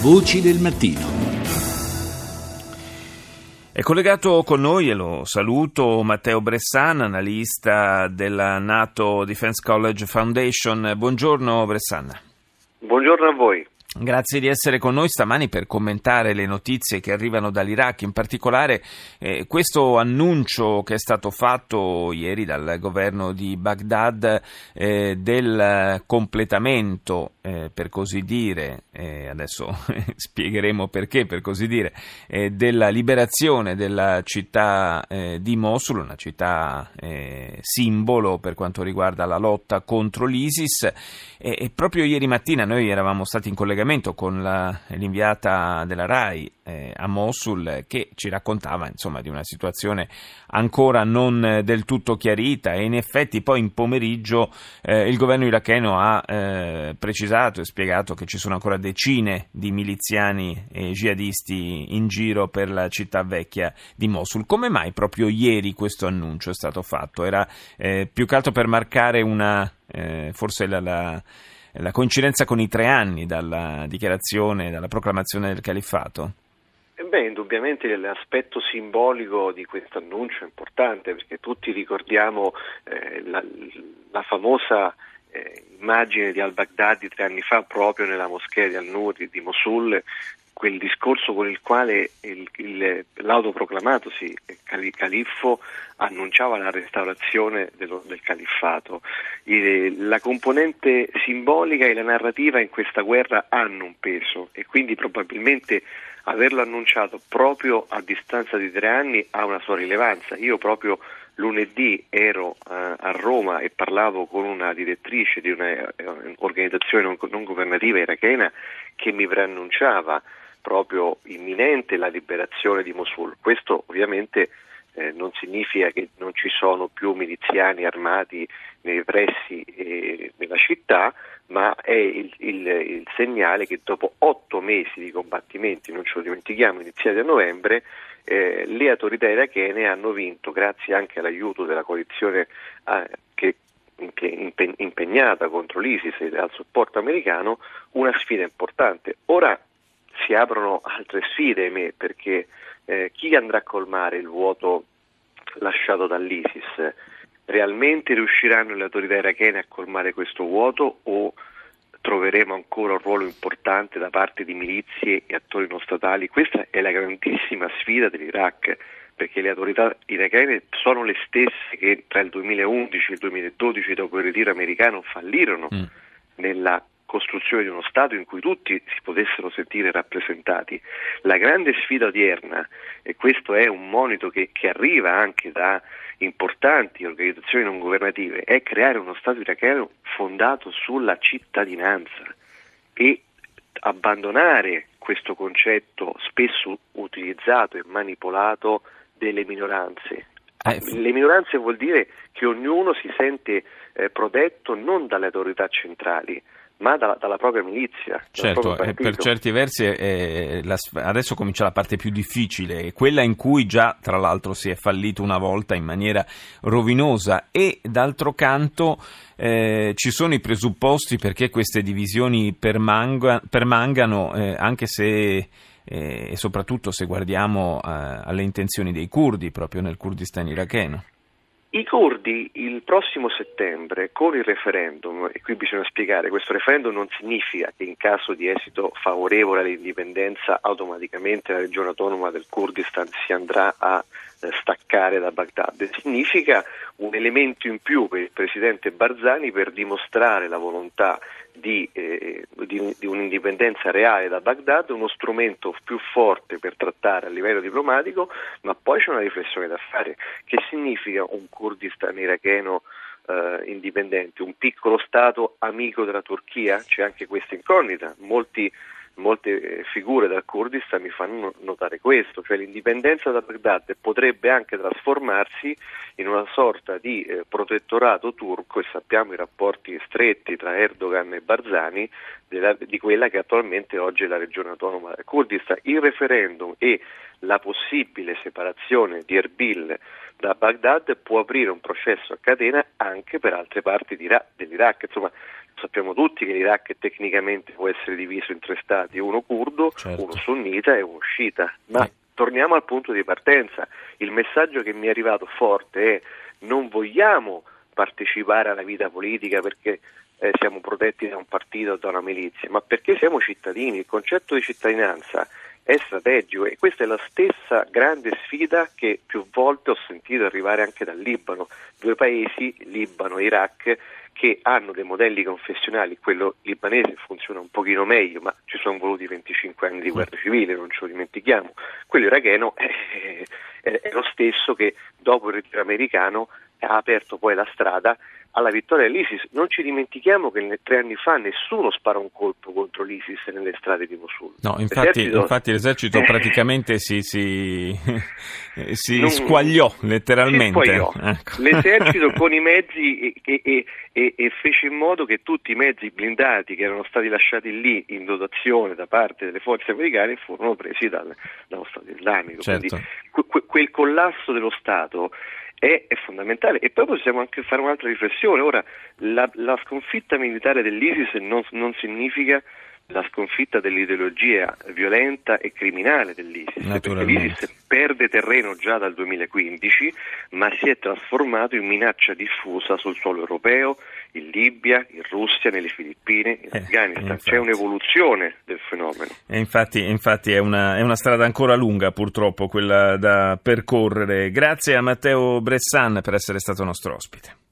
Voci del mattino. È collegato con noi, e lo saluto, Matteo Bressan, analista della NATO Defense College Foundation. Buongiorno Bressan. Buongiorno a voi. Grazie di essere con noi stamani per commentare le notizie che arrivano dall'Iraq, in particolare eh, questo annuncio che è stato fatto ieri dal governo di Baghdad eh, del completamento, eh, per così dire, adesso spiegheremo perché, per così dire, eh, della liberazione della città eh, di Mosul, una città eh, simbolo per quanto riguarda la lotta contro l'ISIS. e proprio ieri mattina noi eravamo stati in collegamento con la, l'inviata della RAI eh, a Mosul che ci raccontava insomma, di una situazione ancora non del tutto chiarita e in effetti poi in pomeriggio eh, il governo iracheno ha eh, precisato e spiegato che ci sono ancora decine di miliziani e jihadisti in giro per la città vecchia di Mosul. Come mai proprio ieri questo annuncio è stato fatto? Era eh, più che altro per marcare una eh, forse la, la la coincidenza con i tre anni dalla dichiarazione, dalla proclamazione del califfato? Eh beh, indubbiamente l'aspetto simbolico di questo annuncio è importante perché tutti ricordiamo eh, la, la, famosa eh, immagine di al-Baghdadi tre anni fa proprio nella moschea di al-Nuri di Mosul quel discorso con il quale il, il, l'autoproclamatosi califfo annunciava la restaurazione dello, del califfato. Il, la componente simbolica e la narrativa in questa guerra hanno un peso e quindi probabilmente averlo annunciato proprio a distanza di tre anni ha una sua rilevanza. Io proprio lunedì ero uh, a Roma e parlavo con una direttrice di un'organizzazione non, non governativa irachena che mi preannunciava proprio imminente la liberazione di Mosul. Questo ovviamente eh, non significa che non ci sono più miliziani armati nei pressi e nella città, ma è il, il, il, segnale che dopo otto mesi di combattimenti, non ce lo dimentichiamo, iniziati a novembre, eh, le autorità irachene hanno vinto, grazie anche all'aiuto della coalizione eh, che impegnata contro l'ISIS e al supporto americano, una sfida importante. Ora si aprono altre sfide, ahimè, perché eh, chi andrà a colmare il vuoto lasciato dall'ISIS? Realmente riusciranno le autorità irachene a colmare questo vuoto o troveremo ancora un ruolo importante da parte di milizie e attori non statali? Questa è la grandissima sfida dell'Iraq perché le autorità irachene sono le stesse che tra il 2011 e il 2012 dopo il ritiro americano fallirono mm. nella costruzione di uno Stato in cui tutti si potessero sentire rappresentati. La grande sfida odierna, e questo è un monito che, che arriva anche da importanti organizzazioni non governative, è creare uno Stato iracheno fondato sulla cittadinanza e abbandonare questo concetto spesso utilizzato e manipolato delle minoranze. Eh, Le minoranze vuol dire che ognuno si sente eh, protetto non dalle autorità centrali, ma da, dalla propria milizia. Certo, proprio per certi versi eh, la, adesso comincia la parte più difficile, quella in cui già tra l'altro si è fallito una volta in maniera rovinosa e d'altro canto eh, ci sono i presupposti perché queste divisioni permanga, permangano eh, anche se eh, e soprattutto se guardiamo eh, alle intenzioni dei curdi proprio nel Kurdistan iracheno. I curdi il prossimo settembre con il referendum, e qui bisogna spiegare, questo referendum non significa che in caso di esito favorevole all'indipendenza automaticamente la regione autonoma del Kurdistan si andrà a staccare da Baghdad, significa un elemento in più per il presidente Barzani per dimostrare la volontà di, eh, di, di, un'indipendenza reale da Baghdad, uno strumento più forte per trattare a livello diplomatico, ma poi c'è una riflessione da fare. Che significa un Kurdistan iracheno eh, indipendente, un piccolo Stato amico della Turchia? C'è anche questa incognita. Molti molte eh, figure dal Kurdistan mi fanno notare questo, cioè l'indipendenza da Baghdad potrebbe anche trasformarsi in una sorta di eh, protettorato turco e sappiamo i rapporti stretti tra Erdogan e Barzani della, di quella che attualmente oggi è la regione autonoma del Kurdistan. Il referendum e la possibile separazione di Erbil da Baghdad può aprire un processo a catena anche per altre parti dell'Iraq. Insomma, sappiamo tutti che l'Iraq tecnicamente può essere diviso in tre stati, uno curdo, certo. uno sunnita e uno sciita, ma eh. torniamo al punto di partenza. Il messaggio che mi è arrivato forte è non vogliamo partecipare alla vita politica perché eh, siamo protetti da un partito o da una milizia, ma perché siamo cittadini. Il concetto di cittadinanza è strategico e questa è la stessa grande sfida che più volte ho sentito arrivare anche dal Libano, due paesi, Libano e Iraq, che hanno dei modelli confessionali, quello libanese funziona un pochino meglio, ma ci sono voluti 25 anni di guerra civile, non ce lo dimentichiamo, quello iracheno è, è, lo stesso che dopo il ritiro americano ha aperto poi la strada alla vittoria dell'ISIS. Non ci dimentichiamo che tre anni fa nessuno sparò un colpo contro l'ISIS nelle strade di Mosul. No, infatti l'esercito, infatti l'esercito praticamente si, si, si non, squagliò letteralmente. Si ecco. L'esercito con i mezzi e, e, e, e, fece in modo che tutti i mezzi blindati che erano stati lasciati lì in dotazione da parte delle forze americane furono presi dal, dallo Stato islamico. Certo. Quindi que, quel collasso dello Stato è, è, fondamentale. E poi possiamo anche fare un'altra riflessione. Ora, la, la sconfitta militare dell'ISIS non, non significa la sconfitta dell'ideologia violenta e criminale dell'ISIS, l'ISIS perde terreno già dal 2015, ma si è trasformato in minaccia diffusa sul suolo europeo, in Libia, in Russia, nelle Filippine, in eh, Afghanistan. Infatti. C'è un'evoluzione del fenomeno. E infatti, infatti è, una, è una strada ancora lunga, purtroppo, quella da percorrere. Grazie a Matteo Bressan per essere stato nostro ospite.